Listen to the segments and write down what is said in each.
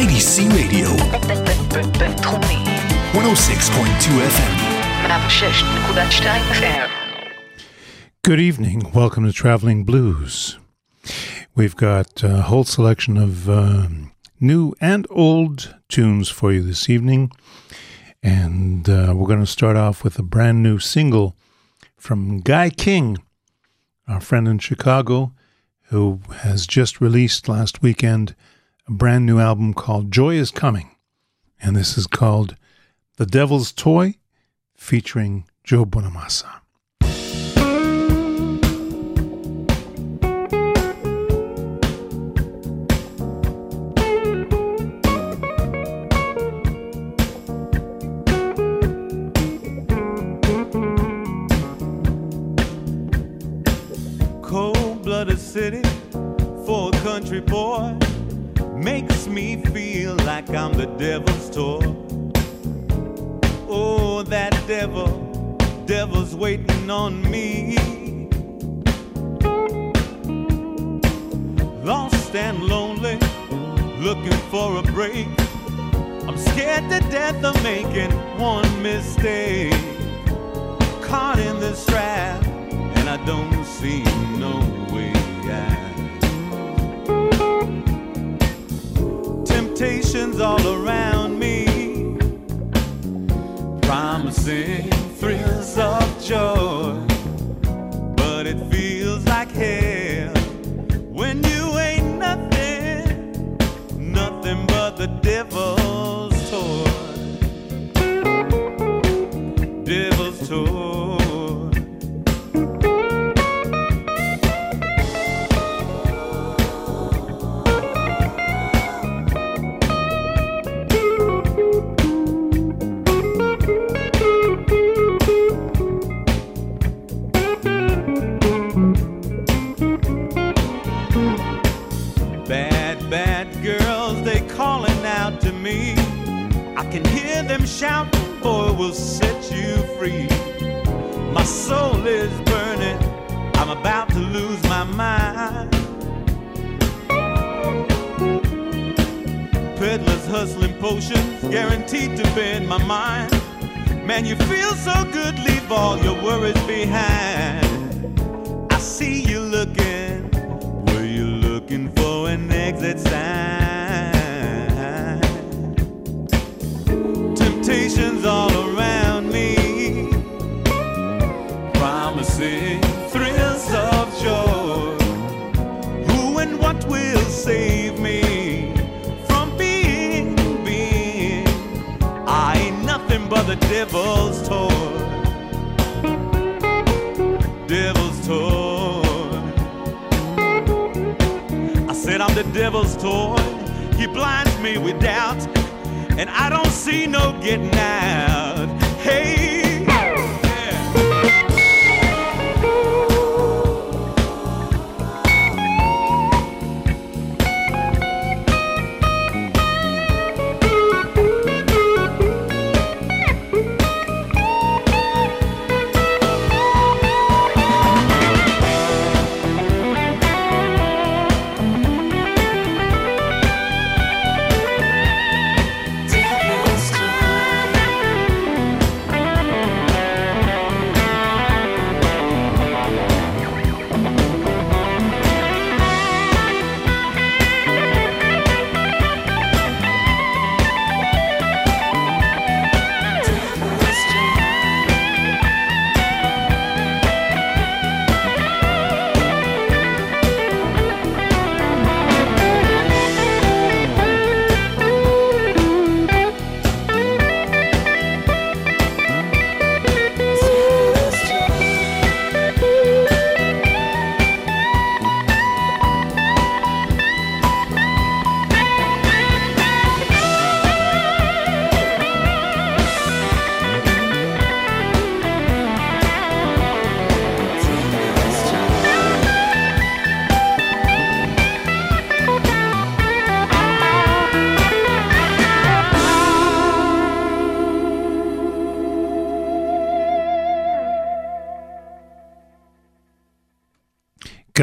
IDC Radio. בינתחומי. 106.2 FM. 106.2 FM. Good evening. Welcome to Traveling Blues. We've got a whole selection of um new and old tunes for you this evening. And uh, we're going to start off with a brand new single from Guy King, our friend in Chicago, who has just released last weekend a brand new album called Joy is Coming. And this is called The Devil's Toy, featuring Joe Bonamassa. cold-blooded city for a country boy makes me feel like I'm the devil's toy. Oh, that devil, devil's waiting on me. Lost and lonely, looking for a break. I'm scared to death of making one mistake. Caught in this trap, and I don't see no way out. Temptations all around me, promising thrills of joy, but it feels like hell. When you ain't nothing, nothing but the devil's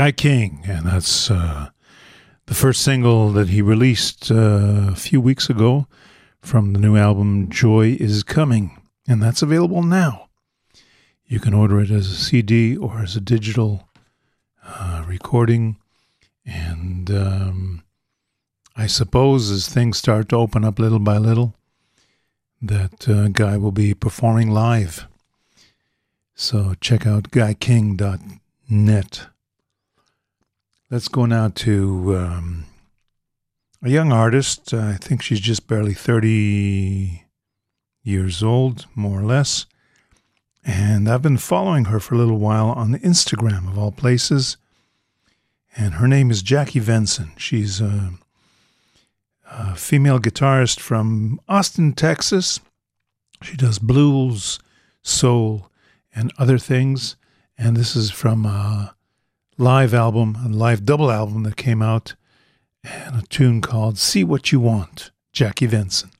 Guy King, and that's uh, the first single that he released uh, a few weeks ago from the new album Joy is Coming, and that's available now. You can order it as a CD or as a digital uh, recording. And um, I suppose as things start to open up little by little, that uh, guy will be performing live. So check out guyking.net. Let's go now to um, a young artist. I think she's just barely 30 years old, more or less. And I've been following her for a little while on the Instagram, of all places. And her name is Jackie Venson. She's a, a female guitarist from Austin, Texas. She does blues, soul, and other things. And this is from a live album, a live double album that came out, and a tune called See What You Want, Jackie Venson.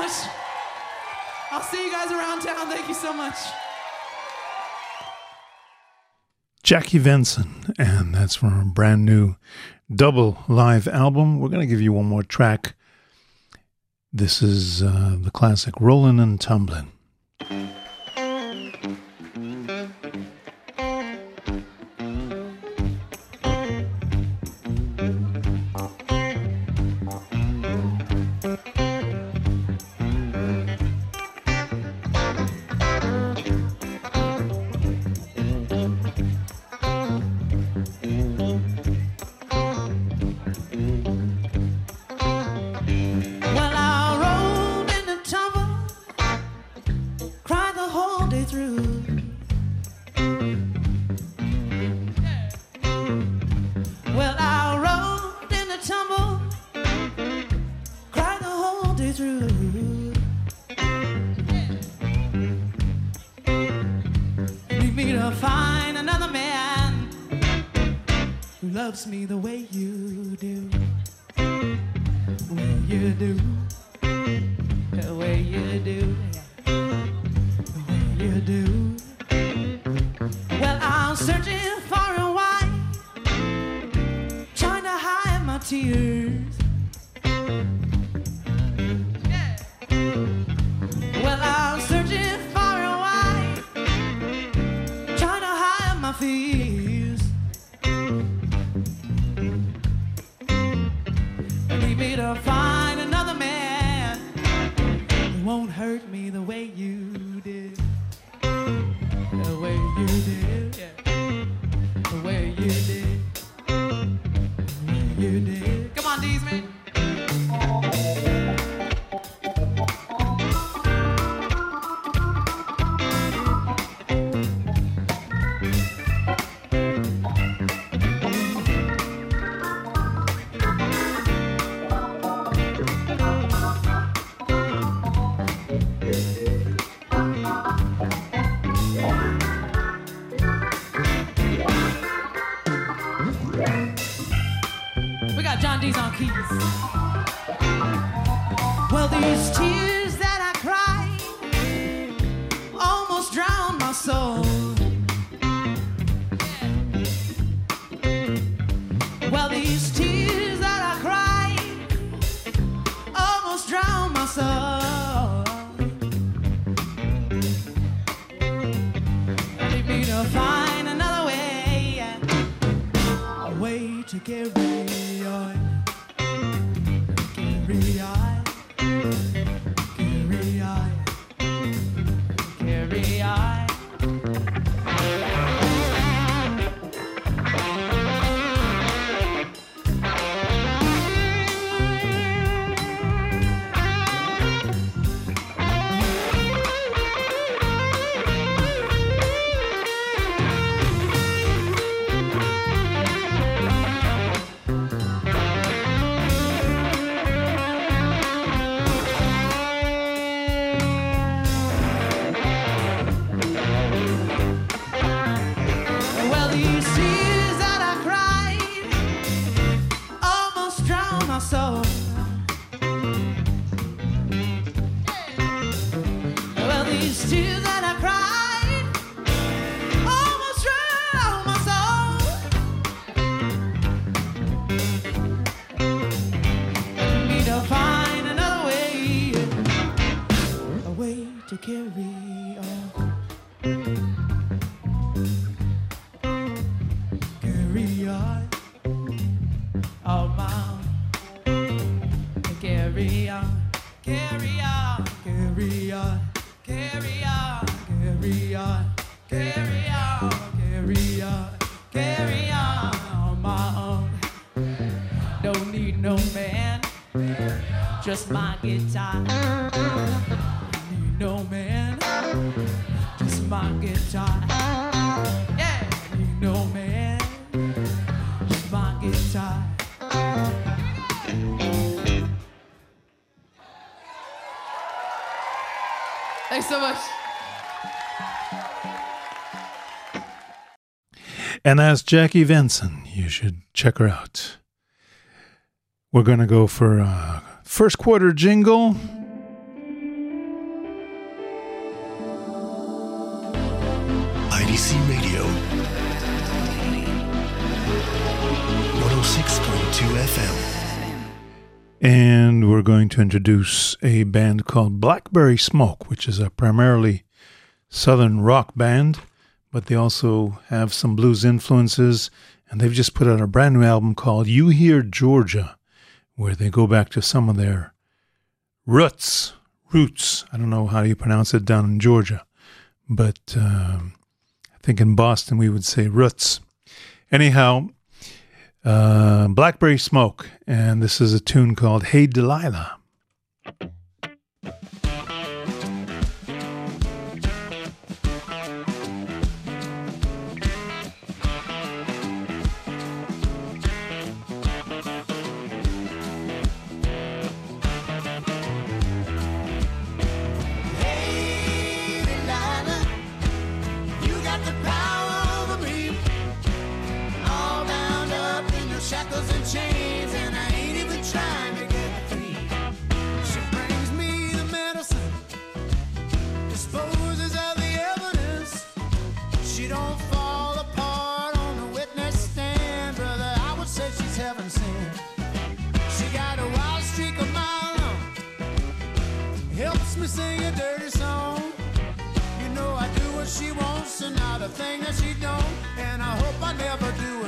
much. I'll see you guys around town. Thank you so much. Jackie Venson, and that's from our brand new double live album. We're going to give you one more track. This is uh, the classic Rollin' and Tumblin'. and that's Jackie Venson. You should check her out. We're going to go for a first quarter jingle. IDC Radio 106.2 FM. And we're going to introduce a band called Blackberry Smoke, which is a primarily southern rock band but they also have some blues influences. And they've just put out a brand new album called You Hear Georgia, where they go back to some of their roots. Roots. I don't know how you pronounce it down in Georgia, but um, I think in Boston we would say roots. Anyhow, uh, Blackberry Smoke, and this is a tune called Hey Delilah. thing that she don't, and I hope I never do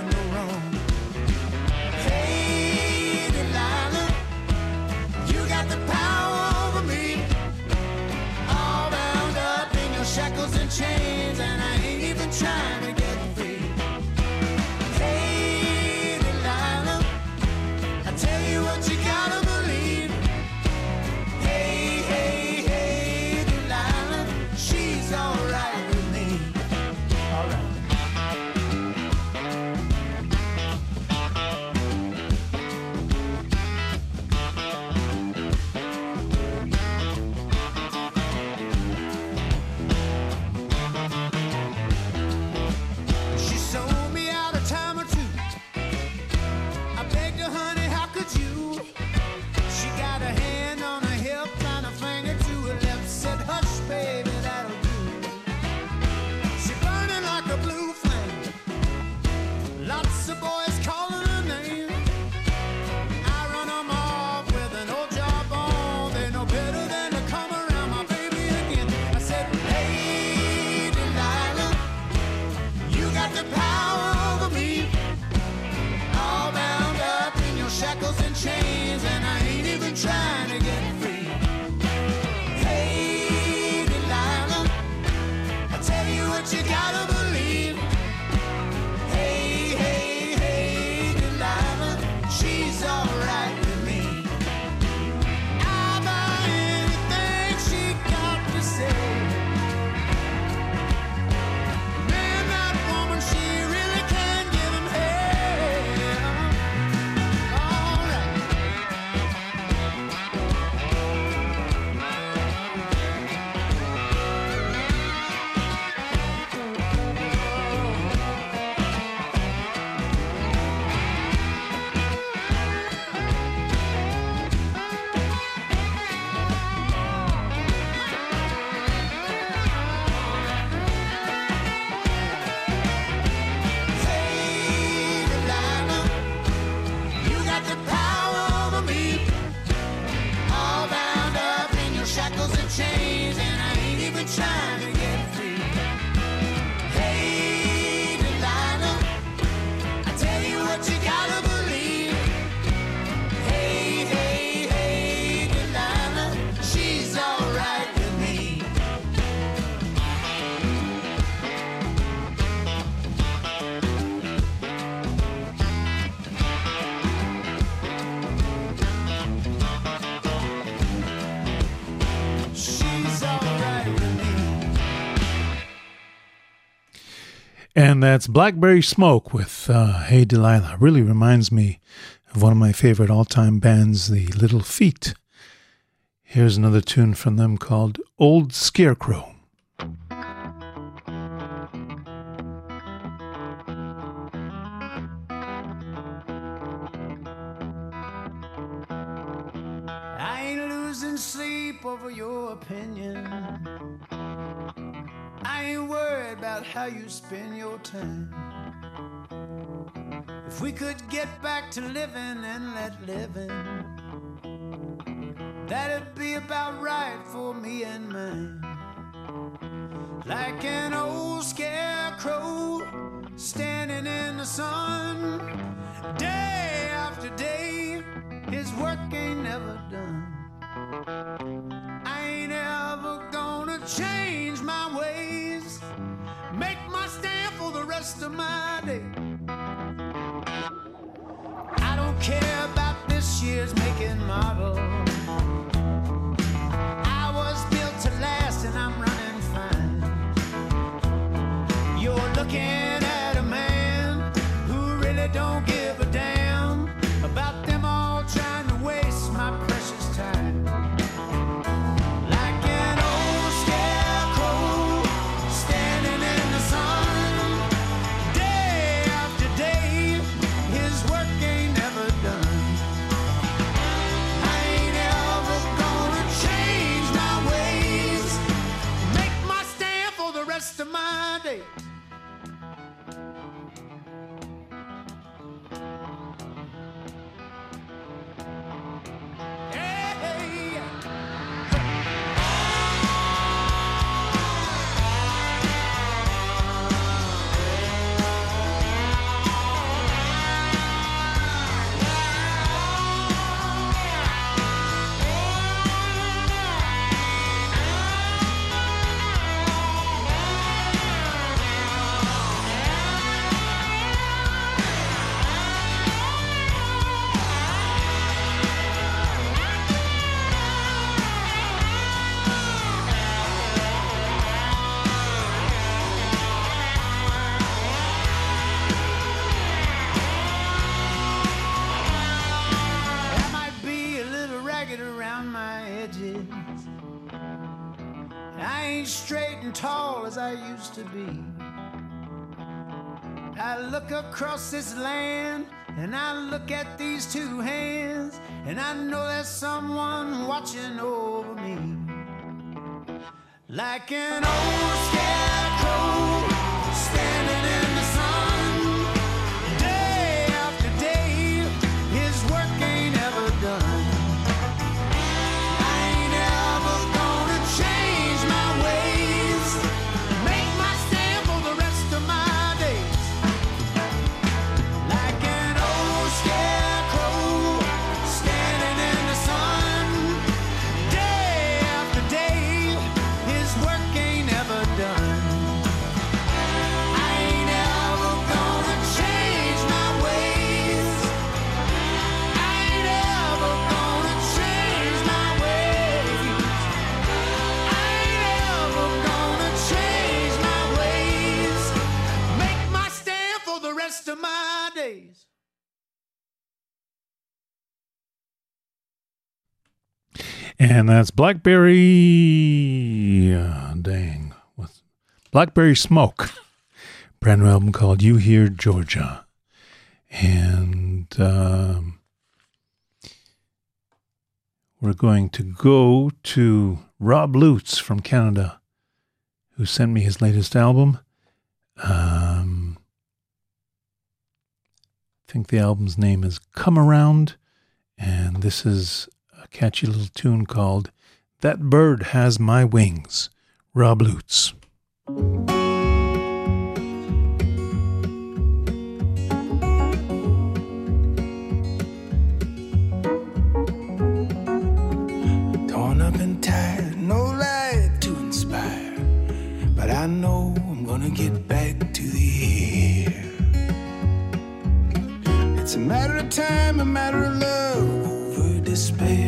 and that's Blackberry Smoke with uh, Hey Delilah. Really reminds me of one of my favorite all time bands, The Little Feat. Here's another tune from them called Old Scarecrow. about how you spend your time. If we could get back to living and let living, that'd be about right for me and mine. Like an old scarecrow standing in the sun, day after day, his work ain't never done. I ain't ever gonna change my ways rest of my day. I don't care about this year's making model. I was built to last and I'm running fine. You're looking to be. I look across this land and I look at these two hands, and I know there's someone watching over me. Like an old scarecrow standing in And that's Blackberry. Uh, dang. What's Blackberry Smoke. Brand new album called You Hear Georgia. And um, we're going to go to Rob Lutz from Canada, who sent me his latest album. Um, I think the album's name is Come Around. And this is catchy little tune called That Bird Has My Wings. Rob Lutz. Torn up and tired, no light to inspire. But I know I'm gonna get back to the air. It's a matter of time, a matter of love over despair.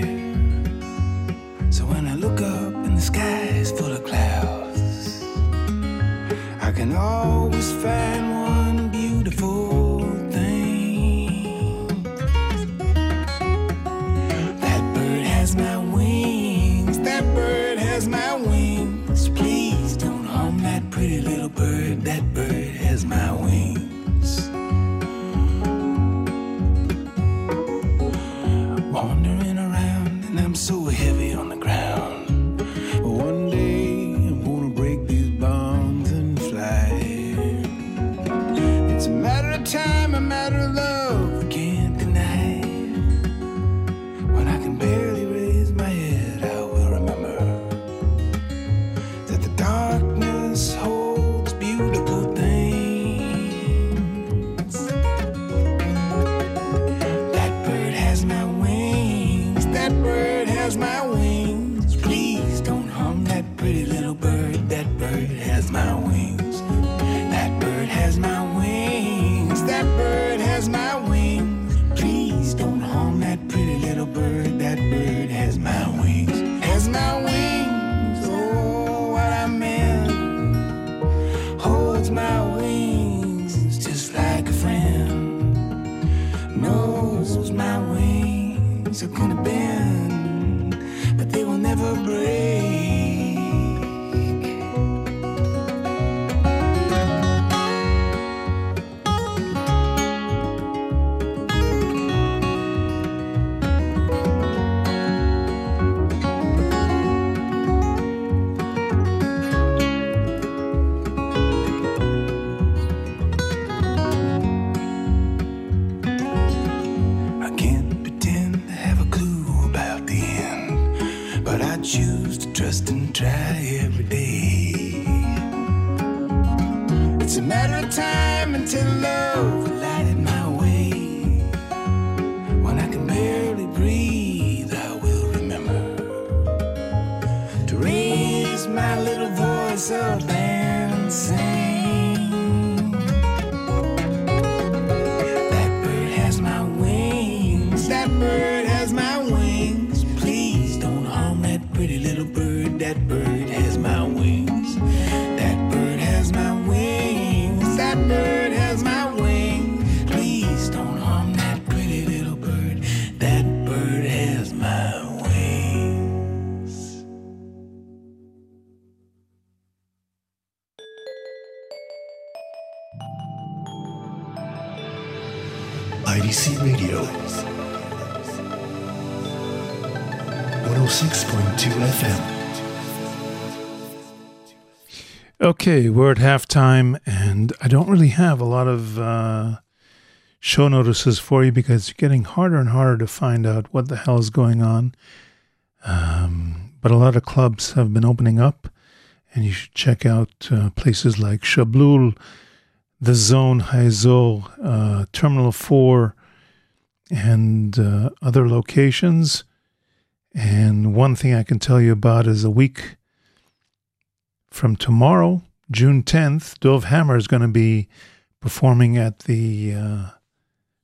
Always find one beautiful thing. That bird has my wings. That bird has my wings. Please don't harm that pretty little bird. That bird has my wings. Okay, we're at halftime, and I don't really have a lot of uh, show notices for you because it's getting harder and harder to find out what the hell is going on. Um, but a lot of clubs have been opening up, and you should check out uh, places like Shablul, The Zone, Haizo, uh, Terminal 4, and uh, other locations. And one thing I can tell you about is a week from tomorrow, June 10th, Dov Hammer is going to be performing at the uh,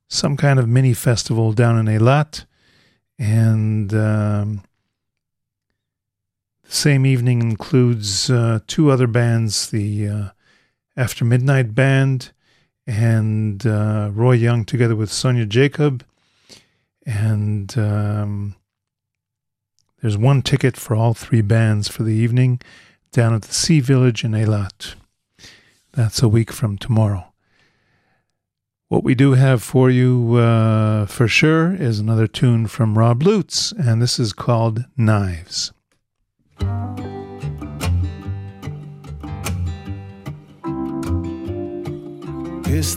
some kind of mini festival down in Eilat. And um, the same evening includes uh, two other bands the uh, After Midnight Band and uh, Roy Young together with Sonia Jacob. And um, there's one ticket for all three bands for the evening down at the Sea Village in Eilat. That's a week from tomorrow. What we do have for you uh, for sure is another tune from Rob Lutz, and this is called Knives.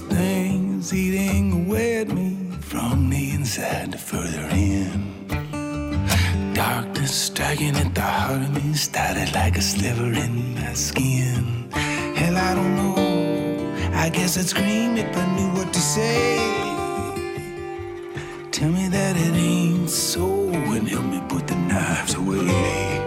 Thing's eating away at me from the inside to further in. Striking at the heart of me started like a sliver in my skin. Hell, I don't know. I guess I'd scream if I knew what to say. Tell me that it ain't so and help me put the knives away.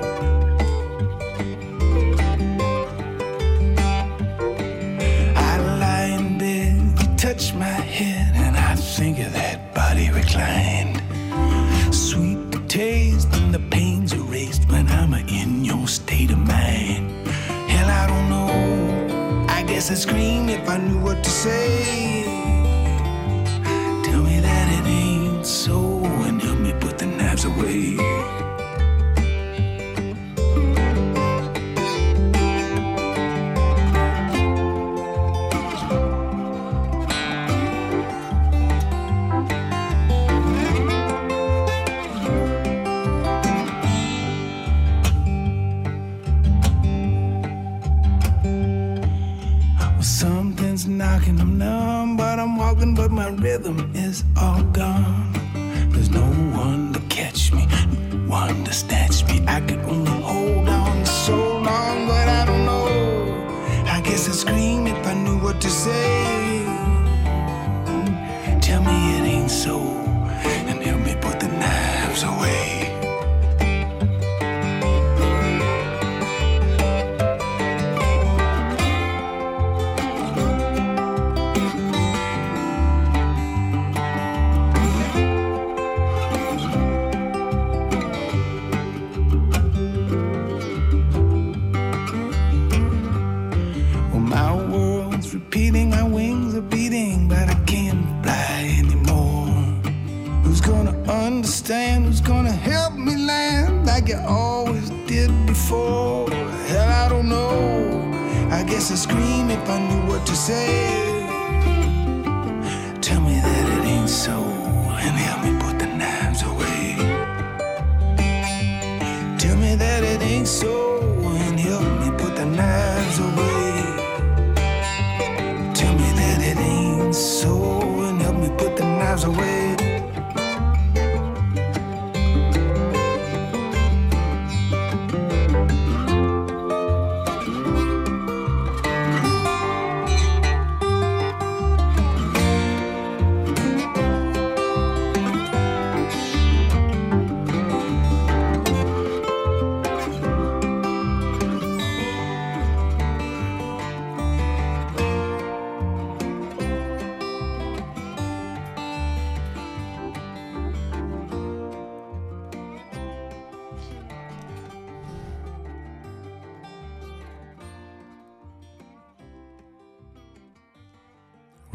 Touch my head, and I think of that body reclined. Taste and the pain's erased when I'm in your state of mind. Hell, I don't know. I guess I'd scream if I knew what to say. Tell me that it ain't so and help me put the knives away. But my rhythm is all gone. There's no one to catch me, no one to snatch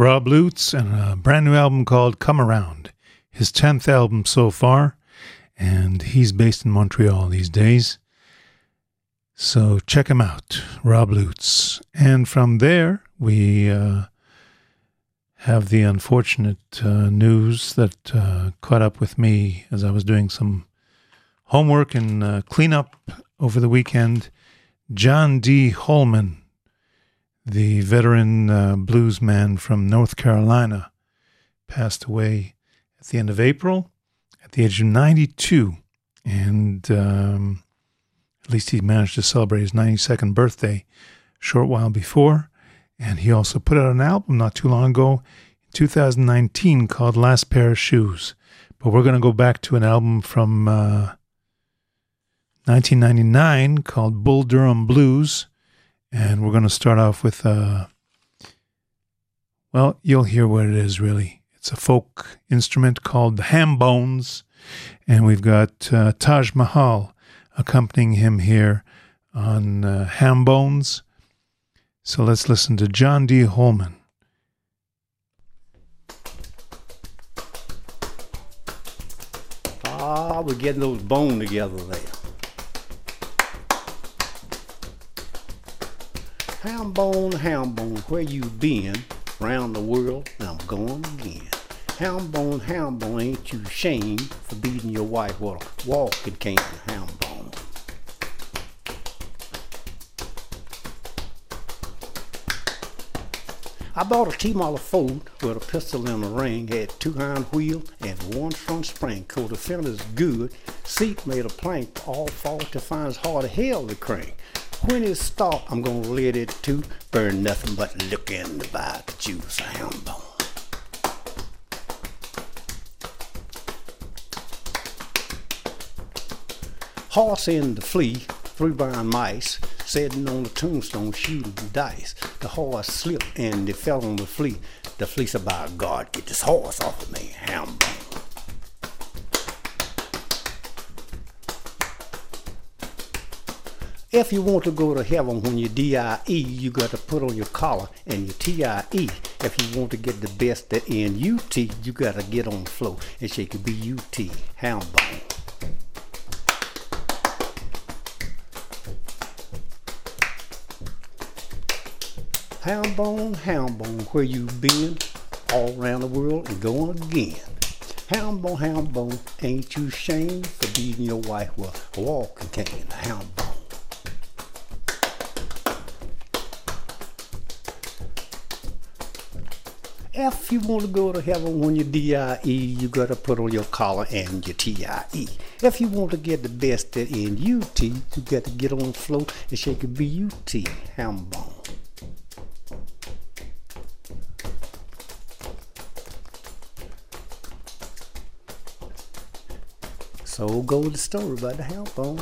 Rob Lutz and a brand new album called Come Around, his 10th album so far, and he's based in Montreal these days. So check him out, Rob Lutz. And from there, we uh, have the unfortunate uh, news that uh, caught up with me as I was doing some homework and uh, cleanup over the weekend. John Dee Holeman the veteran uh, blues man from North Carolina, passed away at the end of April at the age of 92. And um, at least he managed to celebrate his 92nd birthday a short while before. And he also put out an album not too long ago, in 2019, called Last Pair of Shoes. But we're going to go back to an album from uh, 1999 called Bull Durham Blues. And we're going to start off with, uh, well, you'll hear what it is really. It's a folk instrument called the ham bones. And we've got uh, Taj Mahal accompanying him here on uh, ham bones. So let's listen to John Dee Holeman. Ah, we're getting those bone together there. Ham bone, ham bone, where you been? Round the world, and I'm going again. Ham bone, ham bone, ain't you ashamed for beating your wife a walking cane? Ham bone. I bought a T-Model Ford with a pistol in the ring, had two hind wheels and one front spring. Cause the fender's good, seat made of plank, all fault to find it's hard to hell to crank. When it stop, I'm gonna let it to burn nothing but look in the juice I am bone. Horse in the flea, three brown mice, sitting on the tombstone shooting dice. The horse slipped and it fell on the flea. The flea said, by God, get this horse off of me, ham If you want to go to heaven when you DIE, you got to put on your collar and your TIE. If you want to get the best at NUT, you got to get on the floor and shake your BUT, ham bone. Bone, where you been? All around the world and going again. Ham bone, ain't you ashamed for beating your wife with a walking cane? Ham If you want to go to heaven when you DIE, you got to put on your collar and your TIE. If you want to get the best at NUT, you got to get on the floor and shake a BUT, ham bone. So go the story about the ham bone.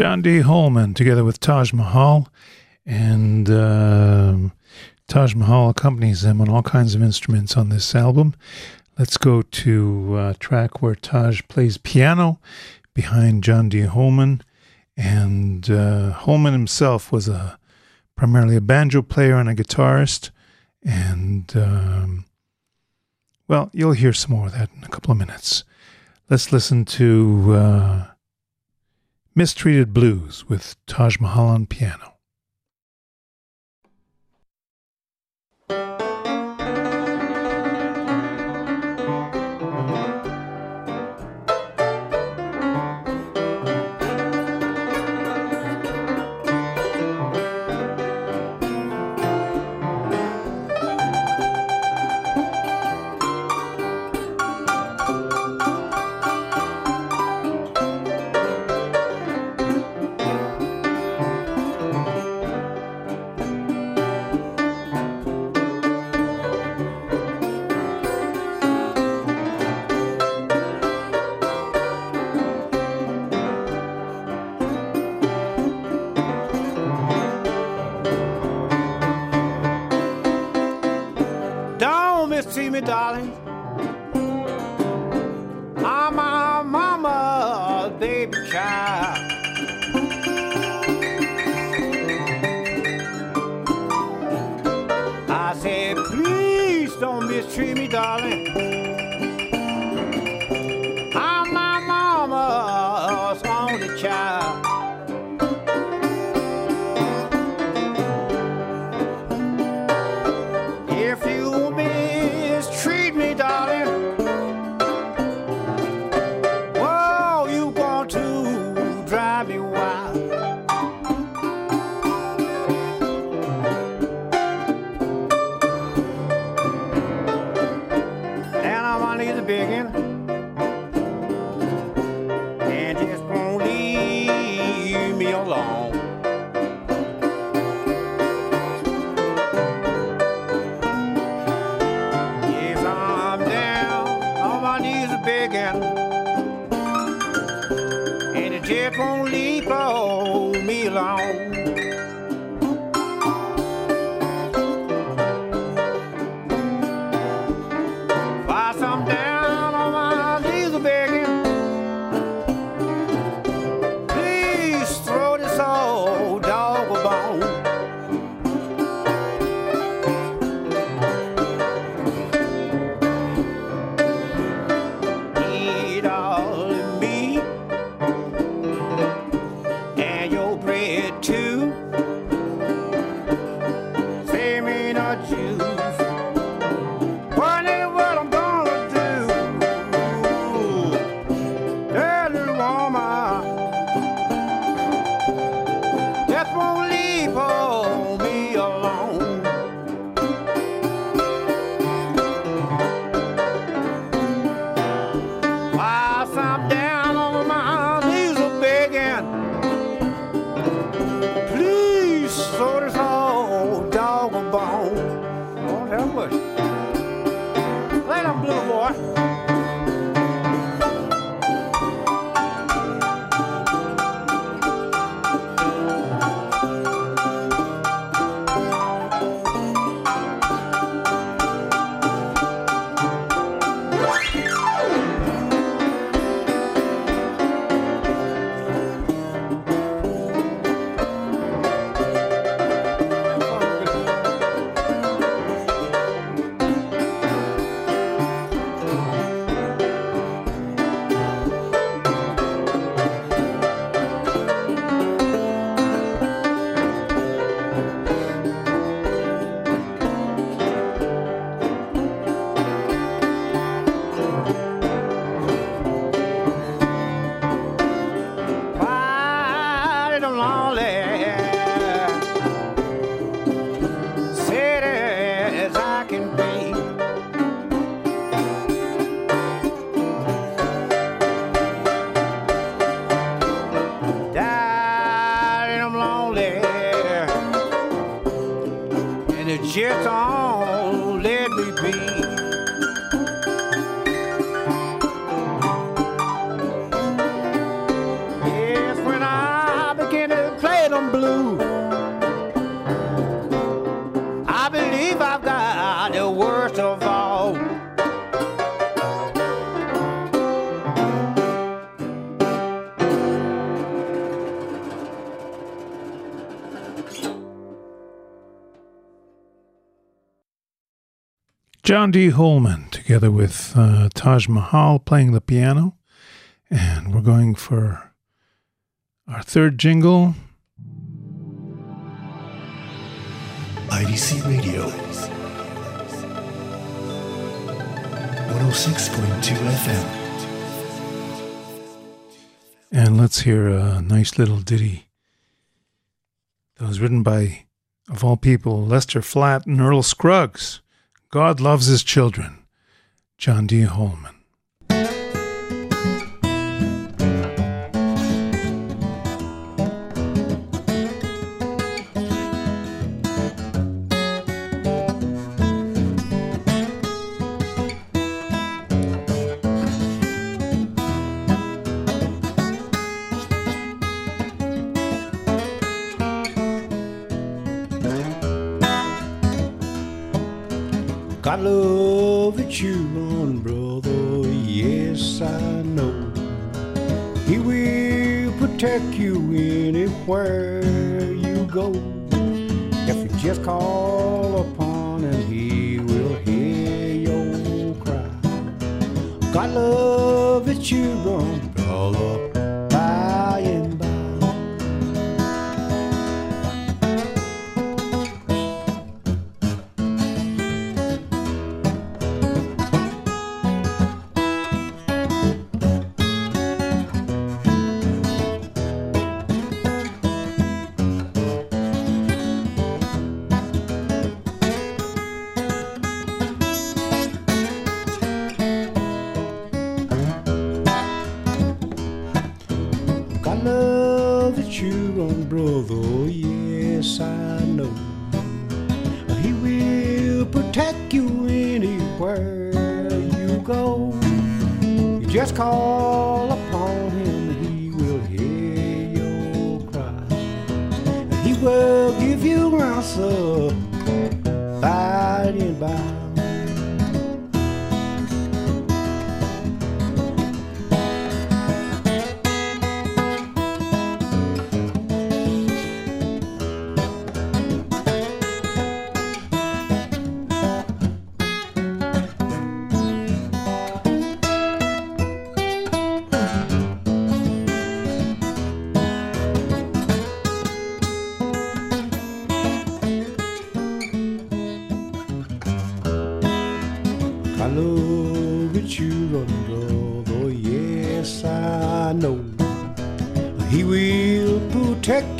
John Dee Holeman together with Taj Mahal. And um Taj Mahal accompanies them on all kinds of instruments on this album. Let's go to a track where Taj plays piano behind John Dee Holeman. And uh, Holeman himself was a primarily a banjo player and a guitarist. And, um, well, you'll hear some more of that in a couple of minutes. Let's listen to uh, Mistreated Blues with Taj Mahal on piano. And it John Dee Holeman, together with uh, Taj Mahal playing the piano. And we're going for our third jingle. IDC Radio. 106.2 FM. And let's hear a nice little ditty that was written by, of all people, Lester Flatt and Earl Scruggs. God loves his children. John Dee Holeman. You on, brother. Yes, I know. He will protect you anywhere you go. If you just call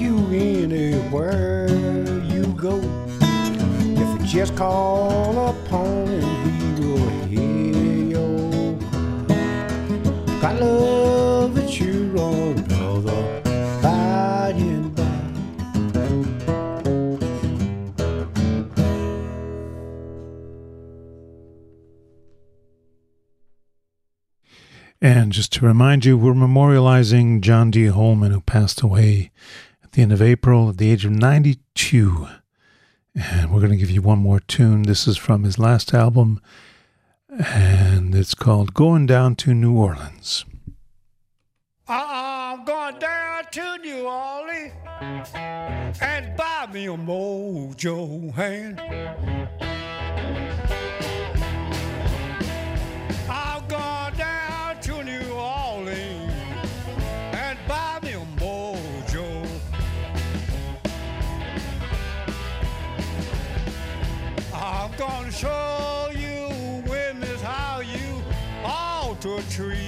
protect you anywhere you go. If you just call upon him, he will hear. Got love that you run, brother. By and by. And just to remind you, we're memorializing John Dee Holeman, who passed away at the end of April at the age of 92. And we're going to give you one more tune. This is from his last album, and it's called Going Down to New Orleans. Uh-uh, I'm going down to New Orleans and buy me a mojo hand. Show you women how you ought to treat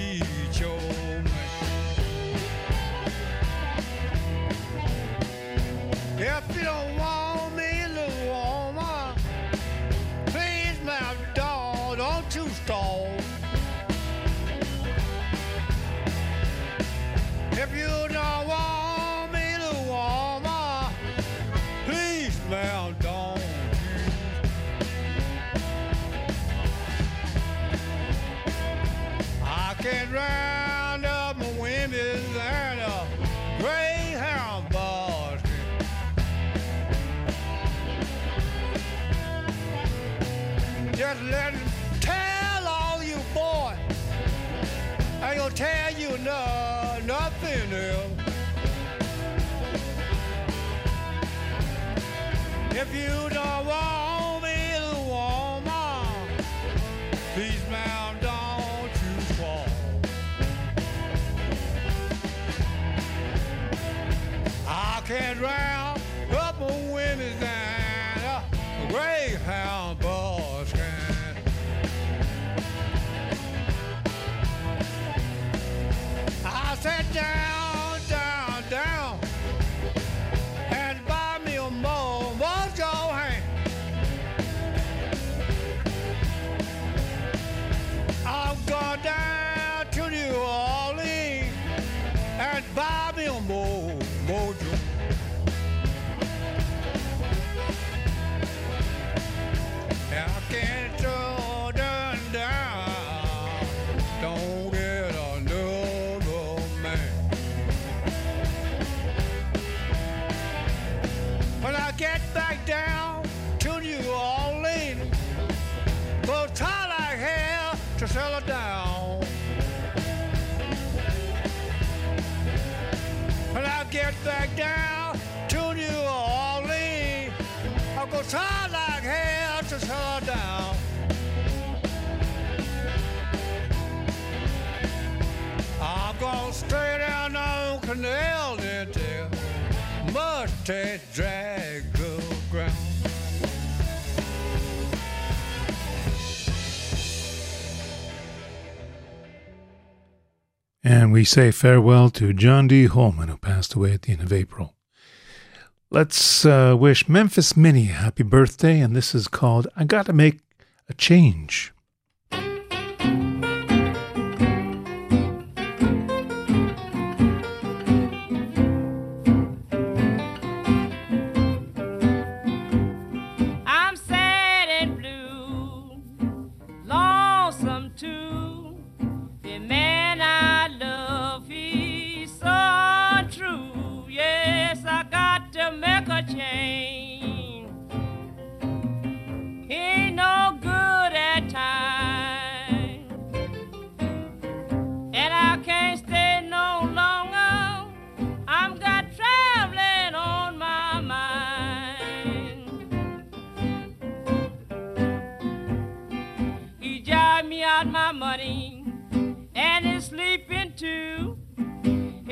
You don't want settle down. I'm gonna down on Canal drag ground. And we say farewell to John Dee Holeman, who passed away at the end of April. Let's uh, wish Memphis Minnie a happy birthday, and this is called I Gotta Make a Change.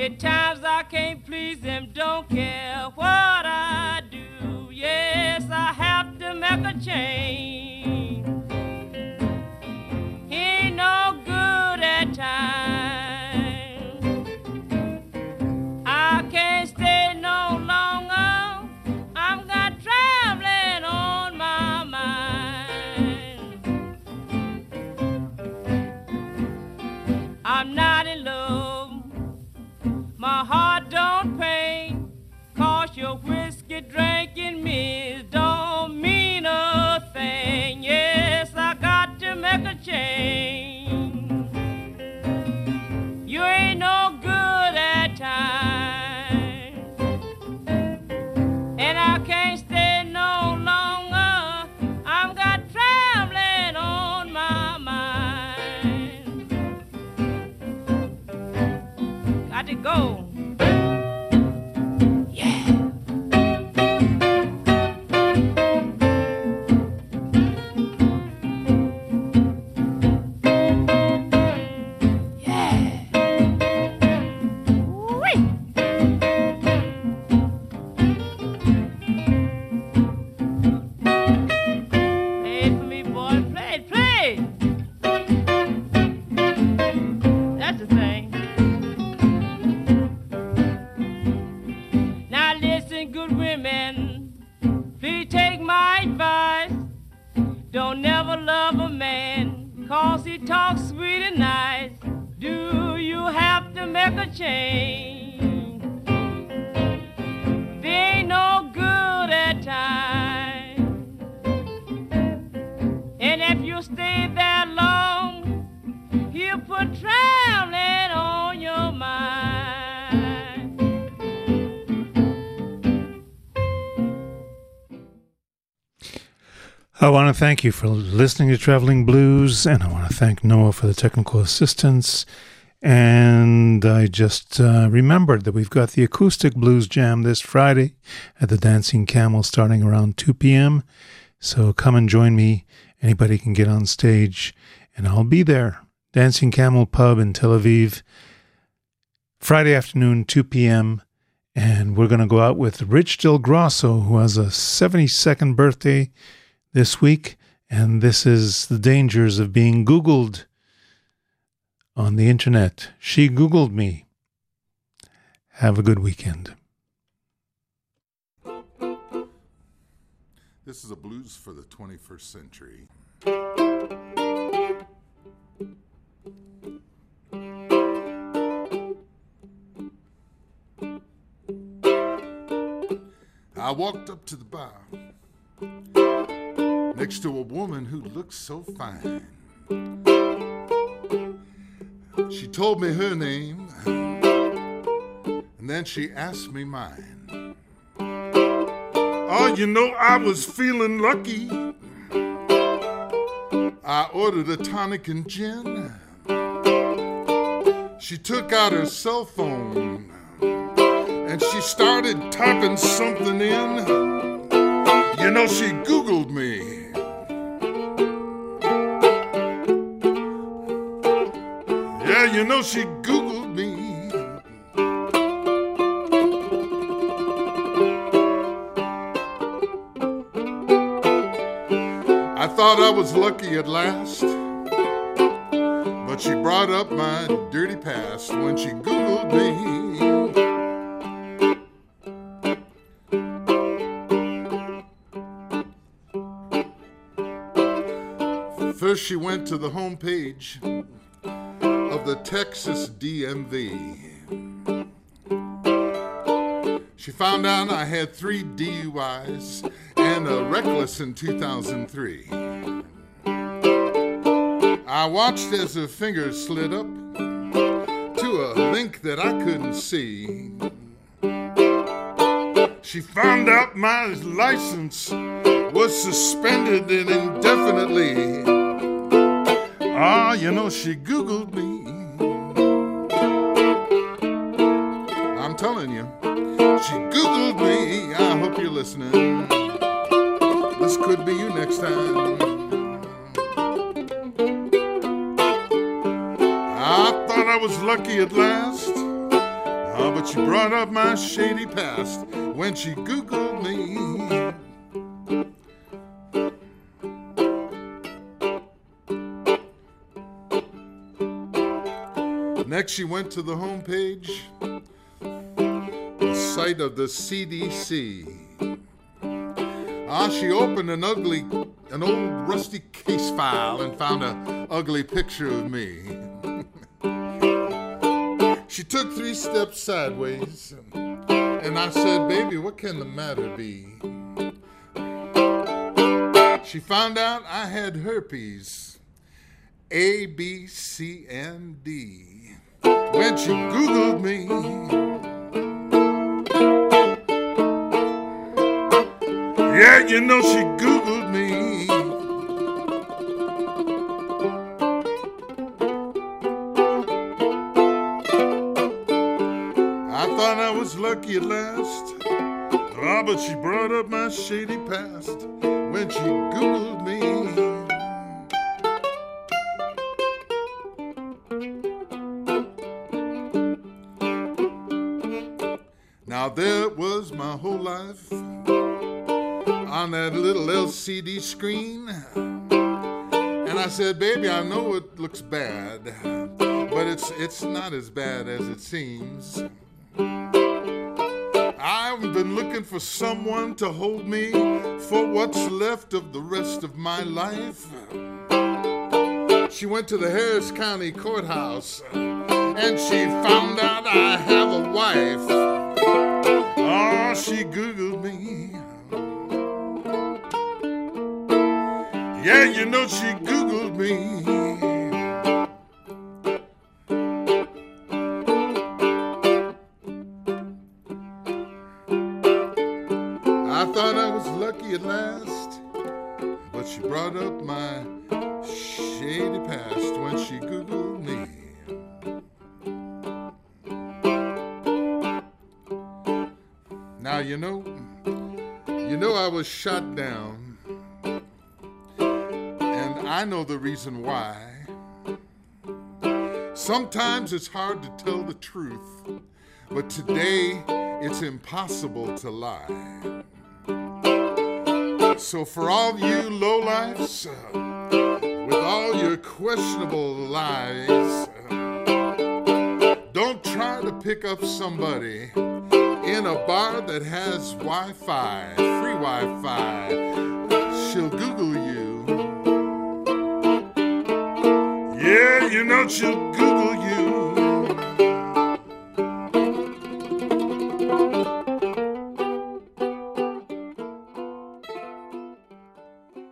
At times I can't please him, don't care what I do. Yes, I have to make a change. He ain't no good at times. To thank you for listening to Traveling Blues, and I want to thank Noah for the technical assistance. And I just uh, remembered that we've got the Acoustic Blues Jam this Friday at the Dancing Camel starting around 2 p.m. So come and join me. Anybody can get on stage, and I'll be there. Dancing Camel Pub in Tel Aviv, Friday afternoon, 2 p.m. And we're going to go out with Rich Del Grosso, who has a 72nd birthday this week. And this is the dangers of being Googled on the internet. She Googled me. Have a good weekend. This is a blues for the 21st century. I walked up to the bar next to a woman who looked so fine. She told me her name, and then she asked me mine. Oh, you know, I was feeling lucky. I ordered a tonic and gin. She took out her cell phone and she started typing something in. Know, she Googled me. Yeah, you know, she Googled me. I thought I was lucky at last. But she brought up my dirty past when she Googled me. First, she went to the homepage of the Texas DMV. She found out I had three DUIs and a reckless in 2003. I watched as her fingers slid up to a link that I couldn't see. She found out my license was suspended and indefinitely. Ah, you know, she Googled me. I'm telling you, she Googled me. I hope you're listening. This could be you next time. I thought I was lucky at last. Ah, but she brought up my shady past when she Googled She went to the homepage, the site of the CDC. Ah, she opened an ugly, an old rusty case file and found an ugly picture of me. she took three steps sideways, and I said, Baby, what can the matter be? She found out I had herpes, A, B, C, and D. When she Googled me, yeah, you know she Googled me. I thought I was lucky at last. Ah, but she brought up my shady past when she Googled me. Now there was my whole life on that little LCD screen. And I said, baby, I know it looks bad, but it's it's not as bad as it seems. I've been looking for someone to hold me for what's left of the rest of my life. She went to the Harris County Courthouse and she found out I have a wife. Oh, she Googled me. Yeah, you know she Googled me. Shot down, and I know the reason why. Sometimes it's hard to tell the truth, but today it's impossible to lie. So, for all you lowlifes, uh, with all your questionable lies, uh, don't try to pick up somebody in a bar that has Wi Fi, free Wi Fi. She'll Google you. Yeah, you know she'll